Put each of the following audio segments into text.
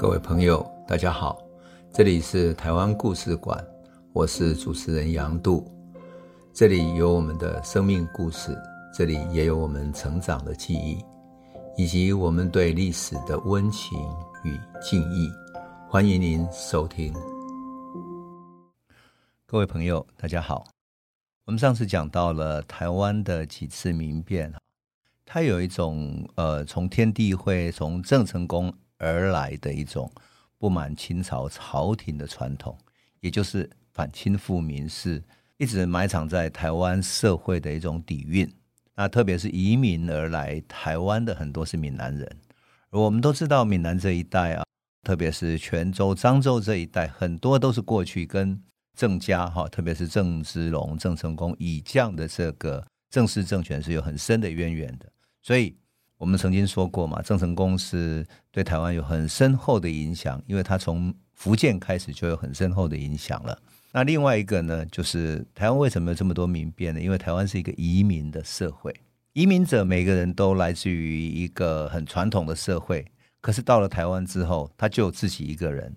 各位朋友，大家好，这里是台湾故事馆，我是主持人杨度，这里有我们的生命故事，这里也有我们成长的记忆，以及我们对历史的温情与敬意。欢迎您收听。各位朋友，大家好。我们上次讲到了台湾的几次民变，它有一种呃，从天地会、从郑成功而来的一种不满清朝朝廷的传统，也就是反清复明，是一直埋藏在台湾社会的一种底蕴。那特别是移民而来台湾的很多是闽南人，而我们都知道闽南这一带啊，特别是泉州、漳州这一带，很多都是过去跟郑家哈，特别是郑芝龙、郑成功以降的这个郑氏政权是有很深的渊源的，所以我们曾经说过嘛，郑成功是对台湾有很深厚的影响，因为他从福建开始就有很深厚的影响了。那另外一个呢，就是台湾为什么有这么多民变呢？因为台湾是一个移民的社会，移民者每个人都来自于一个很传统的社会，可是到了台湾之后，他就自己一个人，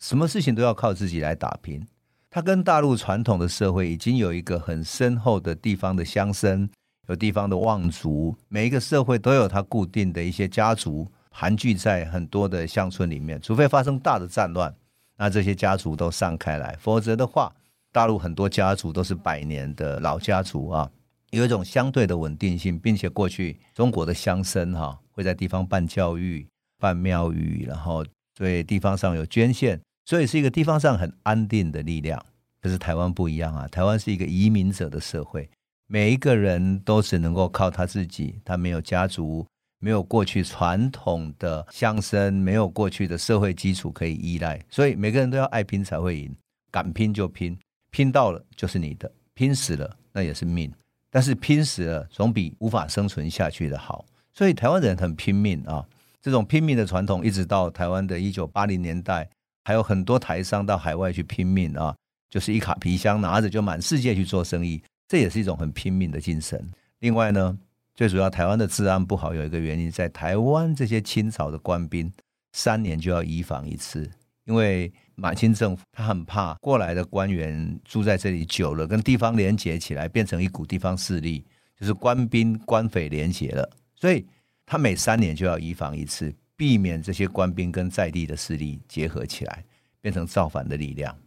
什么事情都要靠自己来打拼。他跟大陆传统的社会已经有一个很深厚的地方的乡绅，有地方的望族，每一个社会都有它固定的一些家族盘踞在很多的乡村里面，除非发生大的战乱，那这些家族都散开来，否则的话，大陆很多家族都是百年的老家族啊，有一种相对的稳定性，并且过去中国的乡绅哈会在地方办教育、办庙宇，然后对地方上有捐献。所以是一个地方上很安定的力量，可是台湾不一样啊！台湾是一个移民者的社会，每一个人都只能够靠他自己，他没有家族，没有过去传统的乡绅，没有过去的社会基础可以依赖，所以每个人都要爱拼才会赢，敢拼就拼，拼到了就是你的，拼死了那也是命，但是拼死了总比无法生存下去的好，所以台湾人很拼命啊！这种拼命的传统一直到台湾的一九八零年代。还有很多台商到海外去拼命啊，就是一卡皮箱拿着就满世界去做生意，这也是一种很拼命的精神。另外呢，最主要台湾的治安不好，有一个原因在台湾这些清朝的官兵三年就要移防一次，因为满清政府他很怕过来的官员住在这里久了，跟地方连结起来变成一股地方势力，就是官兵官匪连结了，所以他每三年就要移防一次。避免这些官兵跟在地的势力结合起来，变成造反的力量。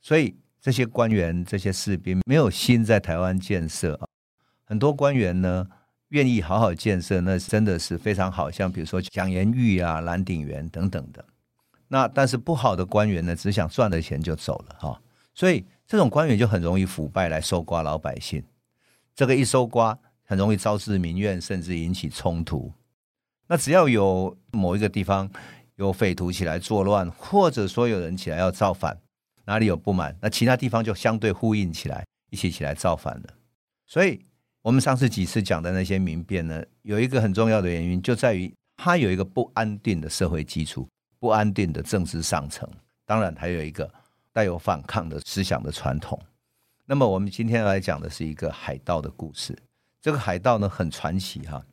所以这些官员、这些士兵没有心在台湾建设啊。很多官员呢，愿意好好建设，那真的是非常好，像比如说蒋彦玉啊、蓝鼎元等等的。那但是不好的官员呢，只想赚了钱就走了哈。所以这种官员就很容易腐败，来搜刮老百姓。这个一搜刮，很容易招致民怨，甚至引起冲突。那只要有某一个地方有匪徒起来作乱，或者说有人起来要造反，哪里有不满，那其他地方就相对呼应起来，一起起来造反了。所以，我们上次几次讲的那些民变呢，有一个很重要的原因，就在于它有一个不安定的社会基础，不安定的政治上层，当然还有一个带有反抗的思想的传统。那么，我们今天来讲的是一个海盗的故事。这个海盗呢，很传奇哈。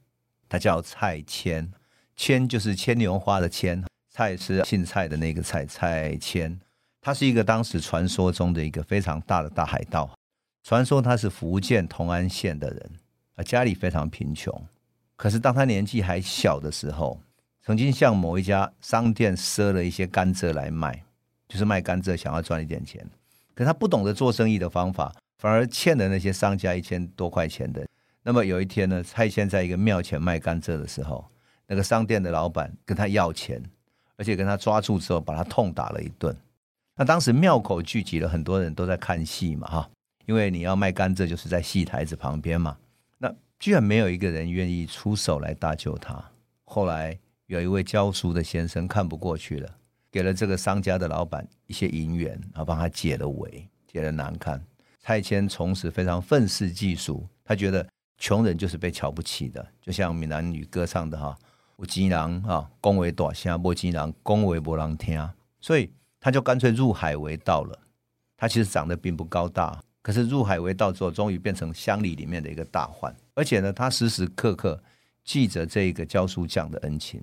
他叫蔡谦，谦就是牵牛花的牵，蔡是姓蔡的那个蔡，蔡谦。他是一个当时传说中的一个非常大的大海盗。传说他是福建同安县的人，啊，家里非常贫穷。可是当他年纪还小的时候，曾经向某一家商店赊了一些甘蔗来卖，就是卖甘蔗想要赚一点钱。可他不懂得做生意的方法，反而欠了那些商家一千多块钱的。那么有一天呢，蔡牵在一个庙前卖甘蔗的时候，那个商店的老板跟他要钱，而且跟他抓住之后把他痛打了一顿。那当时庙口聚集了很多人都在看戏嘛，哈，因为你要卖甘蔗就是在戏台子旁边嘛。那居然没有一个人愿意出手来搭救他。后来有一位教书的先生看不过去了，给了这个商家的老板一些银元，然后帮他解了围，解了难看。蔡牵从此非常愤世嫉俗，他觉得。穷人就是被瞧不起的，就像闽南语歌唱的哈，有钱人啊，恭维大声，没钱人讲话没人听，所以他就干脆入海为盗了。他其实长得并不高大，可是入海为盗之后，终于变成乡里里面的一个大患。而且呢，他时时刻刻记着这个教书匠的恩情。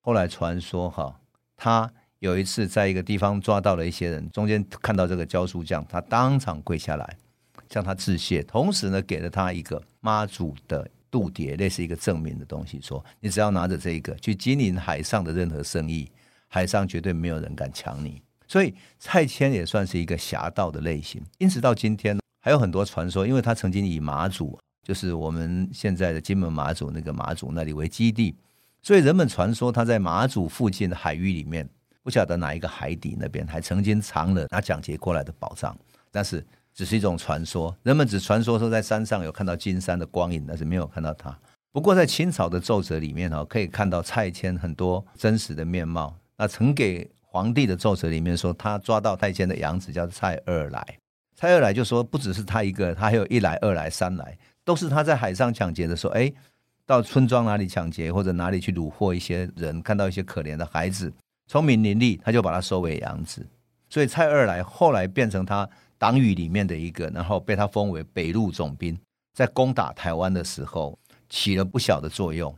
后来传说哈，他有一次在一个地方抓到了一些人，中间看到这个教书匠，他当场跪下来向他致谢，同时呢，给了他一个妈祖的度牒，类似一个证明的东西，说你只要拿着这个去经营海上的任何生意，海上绝对没有人敢抢你。所以蔡牵也算是一个侠盗的类型，因此到今天还有很多传说，因为他曾经以马祖，就是我们现在的金门马祖那个马祖那里为基地，所以人们传说他在马祖附近的海域里面，不晓得哪一个海底那边还曾经藏了拿蒋捷过来的宝藏，但是只是一种传说，人们只传说说在山上有看到金山的光影，但是没有看到他。不过在清朝的奏折里面哈，可以看到蔡牵很多真实的面貌，那曾给。皇帝的奏折里面说，他抓到太监的养子叫蔡二来。蔡二来就说，不只是他一个，他还有一来、二来、三来，都是他在海上抢劫的时候，哎，到村庄哪里抢劫，或者哪里去掳获一些人，看到一些可怜的孩子，聪明伶俐，他就把他收为养子。所以蔡二来后来变成他党羽里面的一个，然后被他封为北路总兵，在攻打台湾的时候起了不小的作用。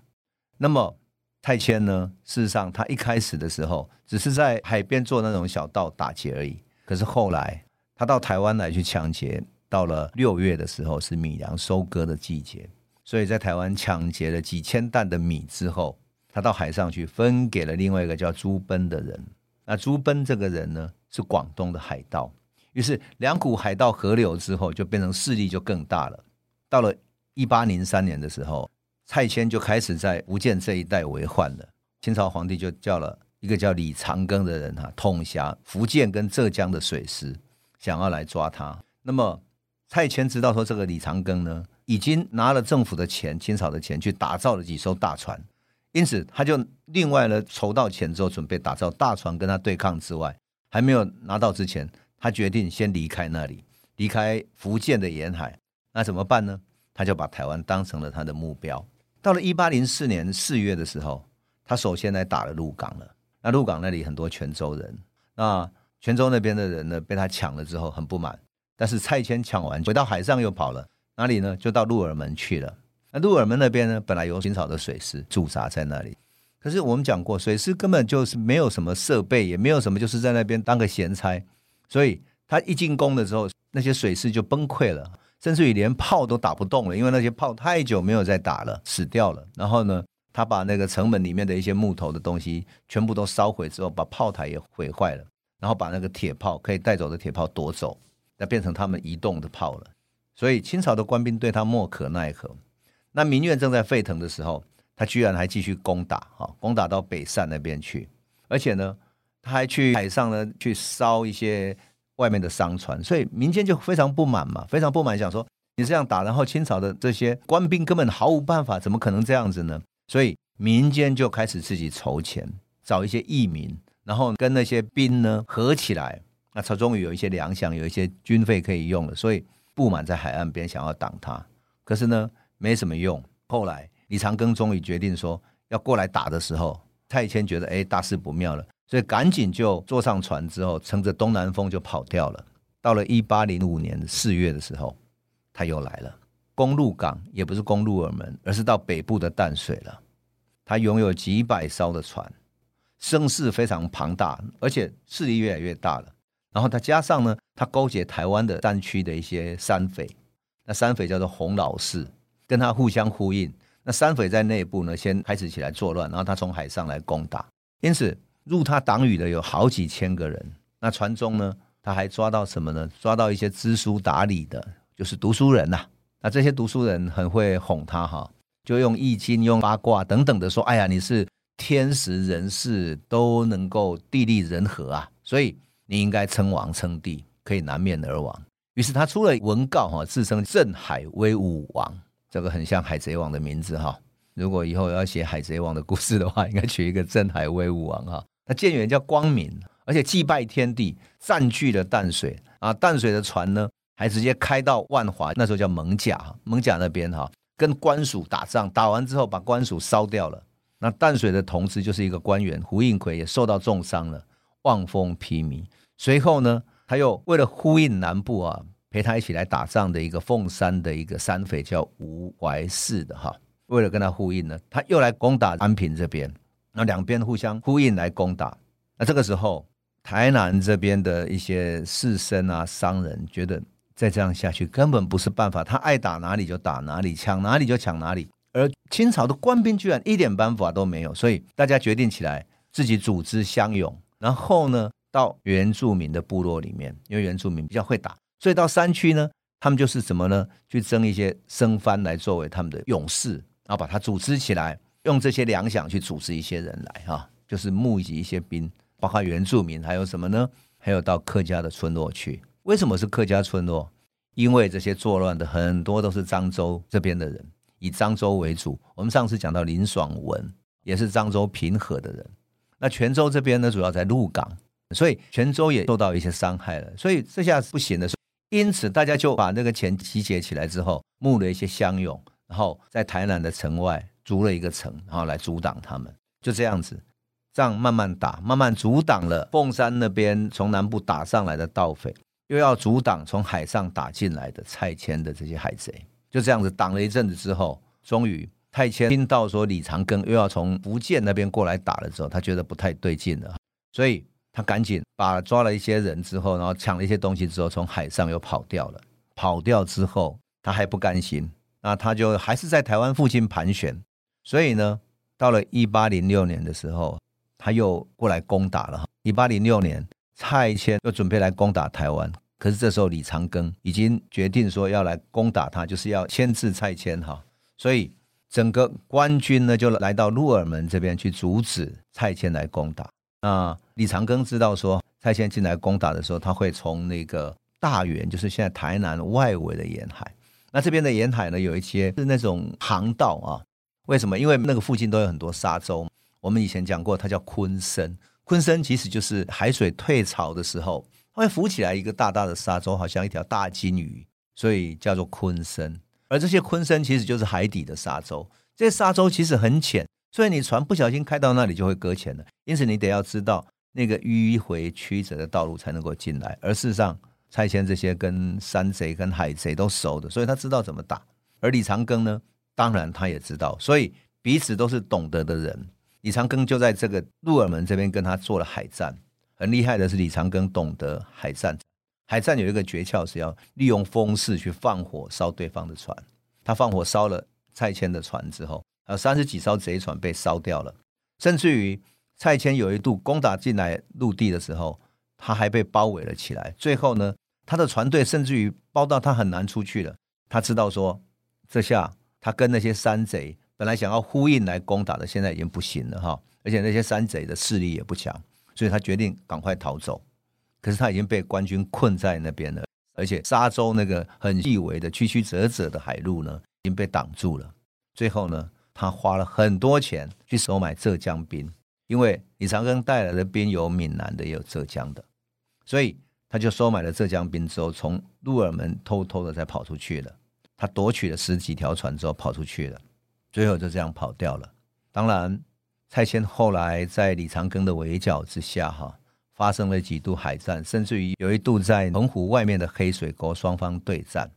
那么。泰谦呢？事实上，他一开始的时候只是在海边做那种小盗打劫而已。可是后来，他到台湾来去抢劫。到了六月的时候，是米粮收割的季节，所以在台湾抢劫了几千担的米之后，他到海上去分给了另外一个叫朱奔的人。那朱奔这个人呢，是广东的海盗。于是两股海盗合流之后，就变成势力就更大了。到了一八零三年的时候。蔡牵就开始在福建这一带为患了，清朝皇帝就叫了一个叫李长庚的人哈，统辖福建跟浙江的水师，想要来抓他。那么蔡牵知道说这个李长庚呢，已经拿了政府的钱，清朝的钱去打造了几艘大船，因此他就另外呢筹到钱之后，准备打造大船跟他对抗之外，还没有拿到之前，他决定先离开那里，离开福建的沿海。那怎么办呢？他就把台湾当成了他的目标。到了一八零四年四月的时候，他首先来打了鹿港了。那鹿港那里很多泉州人，那泉州那边的人呢，被他抢了之后很不满。但是蔡牵抢完回到海上又跑了，哪里呢？就到鹿耳门去了。那鹿耳门那边呢，本来有清朝的水师驻扎在那里，可是我们讲过，水师根本就是没有什么设备，也没有什么，就是在那边当个闲差。所以他一进攻的时候，那些水师就崩溃了。甚至于连炮都打不动了，因为那些炮太久没有再打了，死掉了。然后呢，他把那个城门里面的一些木头的东西全部都烧毁之后，把炮台也毁坏了，然后把那个铁炮可以带走的铁炮夺走，那变成他们移动的炮了。所以清朝的官兵对他莫可奈何。那民怨正在沸腾的时候，他居然还继续攻打，哈，攻打到北汕那边去，而且呢，他还去海上呢去烧一些。外面的商船，所以民间就非常不满嘛，非常不满，想说你这样打，然后清朝的这些官兵根本毫无办法，怎么可能这样子呢？所以民间就开始自己筹钱，找一些义民，然后跟那些兵呢合起来，那他终于有一些粮饷，有一些军费可以用了，所以不满在海岸边，想要挡他，可是呢没什么用。后来李长庚终于决定说要过来打的时候，蔡牵觉得哎大事不妙了。所以赶紧就坐上船之后，乘着东南风就跑掉了。到了一八零五年四月的时候，他又来了，攻鹿港也不是攻鹿耳门，而是到北部的淡水了。他拥有几百艘的船，声势非常庞大，而且势力越来越大了。然后他加上呢，他勾结台湾的山区的一些山匪，那山匪叫做洪老四，跟他互相呼应。那山匪在内部呢，先开始起来作乱，然后他从海上来攻打，因此。入他党羽的有好几千个人，那船中呢，他还抓到什么呢？抓到一些知书达理的，就是读书人呐、啊。那这些读书人很会哄他哈，就用易经、用八卦等等的说：“哎呀，你是天时人事都能够地利人和啊，所以你应该称王称帝，可以南面而亡。”于是他出了文告哈，自称镇海威武王，这个很像海贼王的名字哈。如果以后要写海贼王的故事的话，应该取一个镇海威武王哈。他建元叫光明，而且祭拜天地，占据了淡水啊。淡水的船呢，还直接开到万华，那时候叫蒙甲，蒙甲那边哈，跟官署打仗，打完之后把官署烧掉了。那淡水的同知就是一个官员胡应奎，也受到重伤了，望风披靡。随后呢，他又为了呼应南部啊，陪他一起来打仗的一个凤山的一个山匪叫吴怀世的哈，为了跟他呼应呢，他又来攻打安平这边。那两边互相呼应来攻打，那这个时候，台南这边的一些士绅啊、商人觉得再这样下去根本不是办法，他爱打哪里就打哪里，抢哪里就抢哪里。而清朝的官兵居然一点办法都没有，所以大家决定起来自己组织乡勇，然后呢，到原住民的部落里面，因为原住民比较会打，所以到山区呢，他们就是怎么呢？去征一些生番来作为他们的勇士，然后把它组织起来，用这些粮饷去组织一些人来哈，就是募集一些兵，包括原住民，还有什么呢？还有到客家的村落去。为什么是客家村落？因为这些作乱的很多都是漳州这边的人。以漳州为主，我们上次讲到林爽文也是漳州平和的人。那泉州这边呢，主要在鹿港，所以泉州也受到一些伤害了。所以这下不行了，因此大家就把那个钱集结起来之后，募了一些乡勇，然后在台南的城外筑了一个城，然后来阻挡他们。就这样子，仗慢慢打，慢慢阻挡了凤山那边从南部打上来的盗匪，又要阻挡从海上打进来的蔡牵的这些海贼。就这样子挡了一阵子之后，终于蔡牵听到说李长庚又要从福建那边过来打了之后，他觉得不太对劲了，所以他赶紧把抓了一些人之后，然后抢了一些东西之后，从海上又跑掉了。跑掉之后，他还不甘心，那他就还是在台湾附近盘旋。所以呢，到了一八零六年的时候，他又过来攻打了。一八零六年，蔡牵又准备来攻打台湾。可是这时候，李长庚已经决定说要来攻打他，就是要牵制蔡牵哈，所以整个官军呢就来到鹿耳门这边去阻止蔡牵来攻打。那李长庚知道说蔡牵进来攻打的时候，他会从那个大员，就是现在台南外围的沿海。那这边的沿海呢，有一些是那种航道啊。为什么？因为那个附近都有很多沙洲。我们以前讲过，它叫鲲鯓。鲲鯓其实就是海水退潮的时候。它会浮起来一个大大的沙洲，好像一条大金鱼，所以叫做鲲鯓。而这些鲲鯓其实就是海底的沙洲，这些沙洲其实很浅，所以你船不小心开到那里就会搁浅了。因此你得要知道那个迂回曲折的道路才能够进来。而事实上，蔡牵这些跟山贼、跟海贼都熟的，所以他知道怎么打。而李长庚呢，当然他也知道，所以彼此都是懂得的人。李长庚就在这个鹿耳门这边跟他做了海战。很厉害的是李长庚懂得海战，海战有一个诀窍是要利用风势去放火烧对方的船。他放火烧了蔡牵的船之后，还有三十几艘贼船被烧掉了，甚至于蔡牵有一度攻打进来陆地的时候，他还被包围了起来。最后呢，他的船队甚至于包到他很难出去了。他知道说，这下他跟那些山贼本来想要呼应来攻打的，现在已经不行了哈，而且那些山贼的势力也不强。所以他决定赶快逃走，可是他已经被官军困在那边了，而且沙洲那个很细微的曲曲折折的海路呢，已经被挡住了。最后呢，他花了很多钱去收买浙江兵，因为李长庚带来的兵有闽南的，也有浙江的，所以他就收买了浙江兵之后，从鹿耳门偷偷的再跑出去了。他夺取了十几条船之后跑出去了，最后就这样跑掉了。当然。蔡牵后来在李长庚的围剿之下，哈，发生了几度海战，甚至于有一度在澎湖外面的黑水沟双方对战。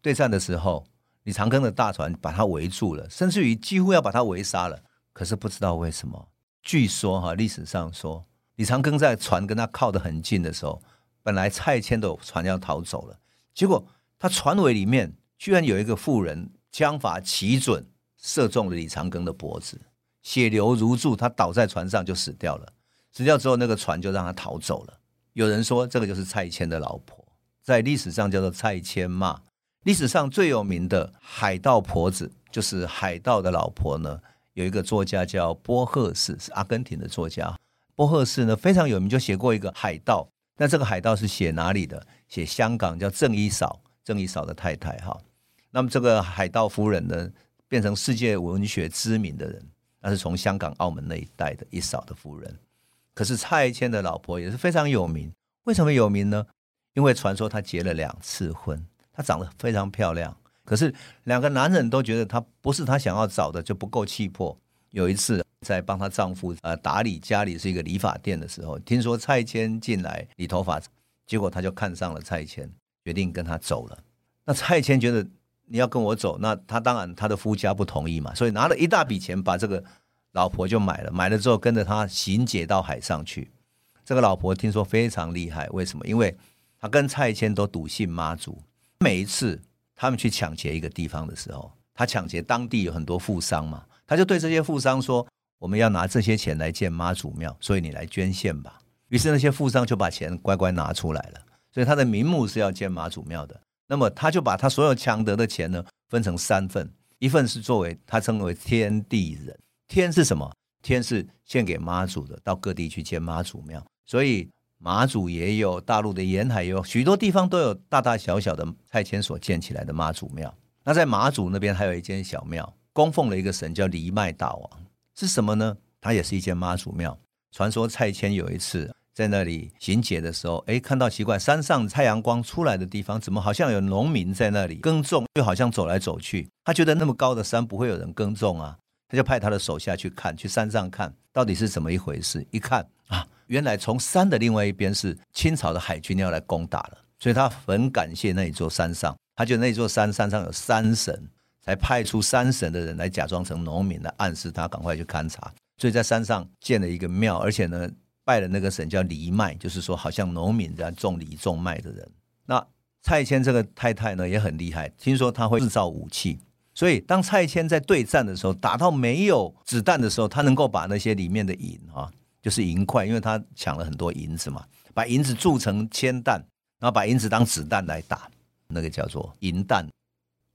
对战的时候，李长庚的大船把他围住了，甚至于几乎要把他围杀了。可是不知道为什么，据说哈，历史上说，李长庚在船跟他靠得很近的时候，本来蔡牵的船要逃走了，结果他船尾里面居然有一个妇人枪法奇准，射中了李长庚的脖子。血流如注，他倒在船上就死掉了。死掉之后，那个船就让他逃走了。有人说，这个就是蔡牵的老婆，在历史上叫做蔡牵骂。历史上最有名的海盗婆子，就是海盗的老婆呢。有一个作家叫波赫士，是阿根廷的作家。波赫士呢非常有名，就写过一个海盗。那这个海盗是写哪里的？写香港，叫郑一嫂，郑一嫂的太太哈。那么这个海盗夫人呢，变成世界文学知名的人。那是从香港、澳门那一带的一嫂的夫人，可是蔡牵的老婆也是非常有名。为什么有名呢？因为传说她结了两次婚，她长得非常漂亮，可是两个男人都觉得她不是她想要找的，就不够气魄。有一次在帮她丈夫呃打理家里是一个理发店的时候，听说蔡牵进来理头发，结果她就看上了蔡牵，决定跟他走了。那蔡牵觉得。你要跟我走，那他当然他的夫家不同意嘛，所以拿了一大笔钱把这个老婆就买了，买了之后跟着他行解到海上去。这个老婆听说非常厉害，为什么？因为他跟蔡牵都笃信妈祖，每一次他们去抢劫一个地方的时候，他抢劫当地有很多富商嘛，他就对这些富商说：“我们要拿这些钱来建妈祖庙，所以你来捐献吧。”于是那些富商就把钱乖乖拿出来了。所以他的名目是要建妈祖庙的。那么他就把他所有抢得的钱呢，分成三份，一份是作为他称为天地人，天是什么？天是献给妈祖的，到各地去建妈祖庙，所以。妈祖也有，大陆的沿海也有许多地方都有大大小小的拆迁所建起来的妈祖庙。那在妈祖那边还有一间小庙，供奉了一个神叫黎麦大王，是什么呢？它也是一间妈祖庙。传说拆迁有一次在那里行劫的时候，哎，看到奇怪，山上太阳光出来的地方，怎么好像有农民在那里耕种，又好像走来走去。他觉得那么高的山不会有人耕种啊，他就派他的手下去看，去山上看到底是怎么一回事。一看啊。原来从山的另外一边是清朝的海军要来攻打了，所以他很感谢那一座山上，他觉得那座山山上有山神，才派出山神的人来假装成农民来暗示他赶快去勘察，所以在山上建了一个庙，而且呢拜了那个神叫黎麦，就是说好像农民在种梨种麦的人。那蔡牵这个太太呢也很厉害，听说他会制造武器，所以当蔡牵在对战的时候，打到没有子弹的时候，他能够把那些里面的银啊。就是银块，因为他抢了很多银子嘛，把银子铸成铅弹，然后把银子当子弹来打，那个叫做银弹。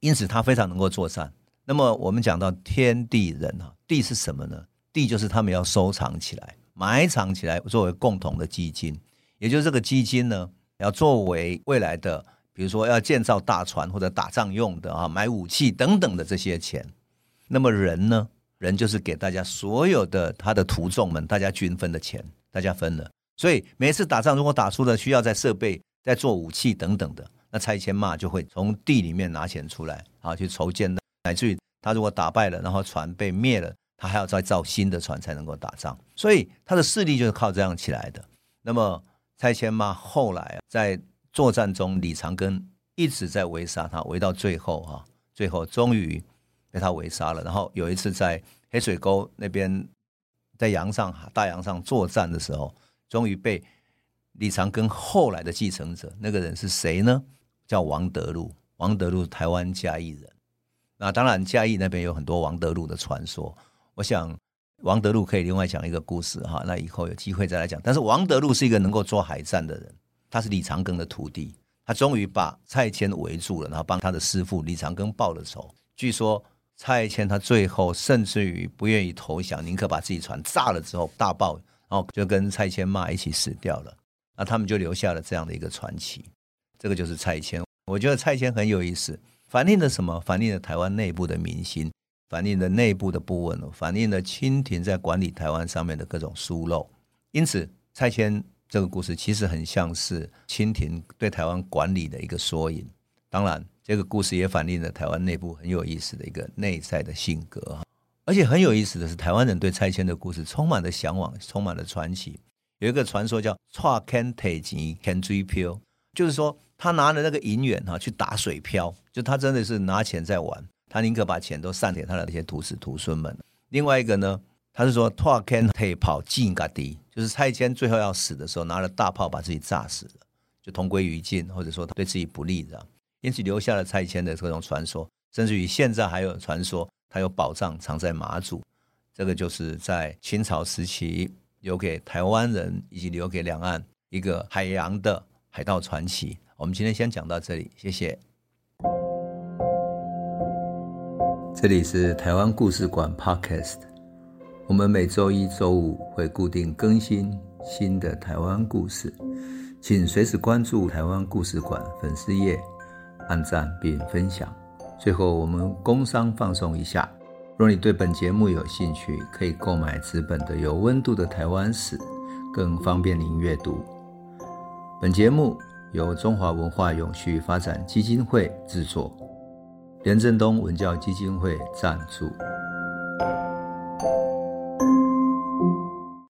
因此他非常能够作战。那么我们讲到天地人啊，地是什么呢？地就是他们要收藏起来、埋藏起来，作为共同的基金。也就是这个基金呢，要作为未来的，比如说要建造大船或者打仗用的啊，买武器等等的这些钱。那么人呢？人就是给大家所有的他的徒众们，大家均分的钱，大家分了。所以每次打仗，如果打输了，需要在设备、在做武器等等的，那拆迁嘛就会从地里面拿钱出来，啊，去筹建的。乃至于他如果打败了，然后船被灭了，他还要再造新的船才能够打仗。所以他的势力就是靠这样起来的。那么蔡牵嘛后来在作战中，李长庚一直在围杀他，围到最后啊，最后终于。被他围杀了，然后有一次在黑水沟那边，在洋上大洋上作战的时候，终于被李长庚后来的继承者，那个人是谁呢？叫王德禄。王德禄台湾嘉义人。那当然嘉义那边有很多王德禄的传说。我想王德禄可以另外讲一个故事哈，那以后有机会再来讲。但是王德禄是一个能够做海战的人，他是李长庚的徒弟，他终于把蔡牵围住了，然后帮他的师父李长庚报了仇。据说。蔡牵他最后甚至于不愿意投降，宁可把自己船炸了之后大爆，然后就跟蔡牵骂一起死掉了。那他们就留下了这样的一个传奇。这个就是蔡牵。我觉得蔡牵很有意思，反映了什么？反映了台湾内部的民心，反映了内部的不稳，反映了清廷在管理台湾上面的各种疏漏。因此，蔡牵这个故事其实很像是清廷对台湾管理的一个缩影。当然。这个故事也反映了台湾内部很有意思的一个内在的性格，而且很有意思的是，台湾人对蔡牵的故事充满了向往，充满了传奇。有一个传说叫“蔡牵提钱牵水漂”，就是说他拿了那个银元哈去打水漂，就他真的是拿钱在玩，他宁可把钱都散给他的那些徒子徒孙们。另外一个呢，他是说“蔡牵提炮进嘎地”，就是蔡牵最后要死的时候，拿了大炮把自己炸死了，就同归于尽，或者说他对自己不利这样。因此留下了蔡牵的这种传说，甚至于现在还有传说，他有宝藏藏在马祖。这个就是在清朝时期留给台湾人以及留给两岸一个海洋的海盗传奇。我们今天先讲到这里，谢谢。这里是台湾故事馆 Podcast，我们每周一、周五会固定更新新的台湾故事，请随时关注台湾故事馆粉丝页。按赞并分享。最后，我们工商放送一下。若你对本节目有兴趣，可以购买纸本的《有温度的台湾史》，更方便您阅读。本节目由中华文化永续发展基金会制作，廉政东文教基金会赞助。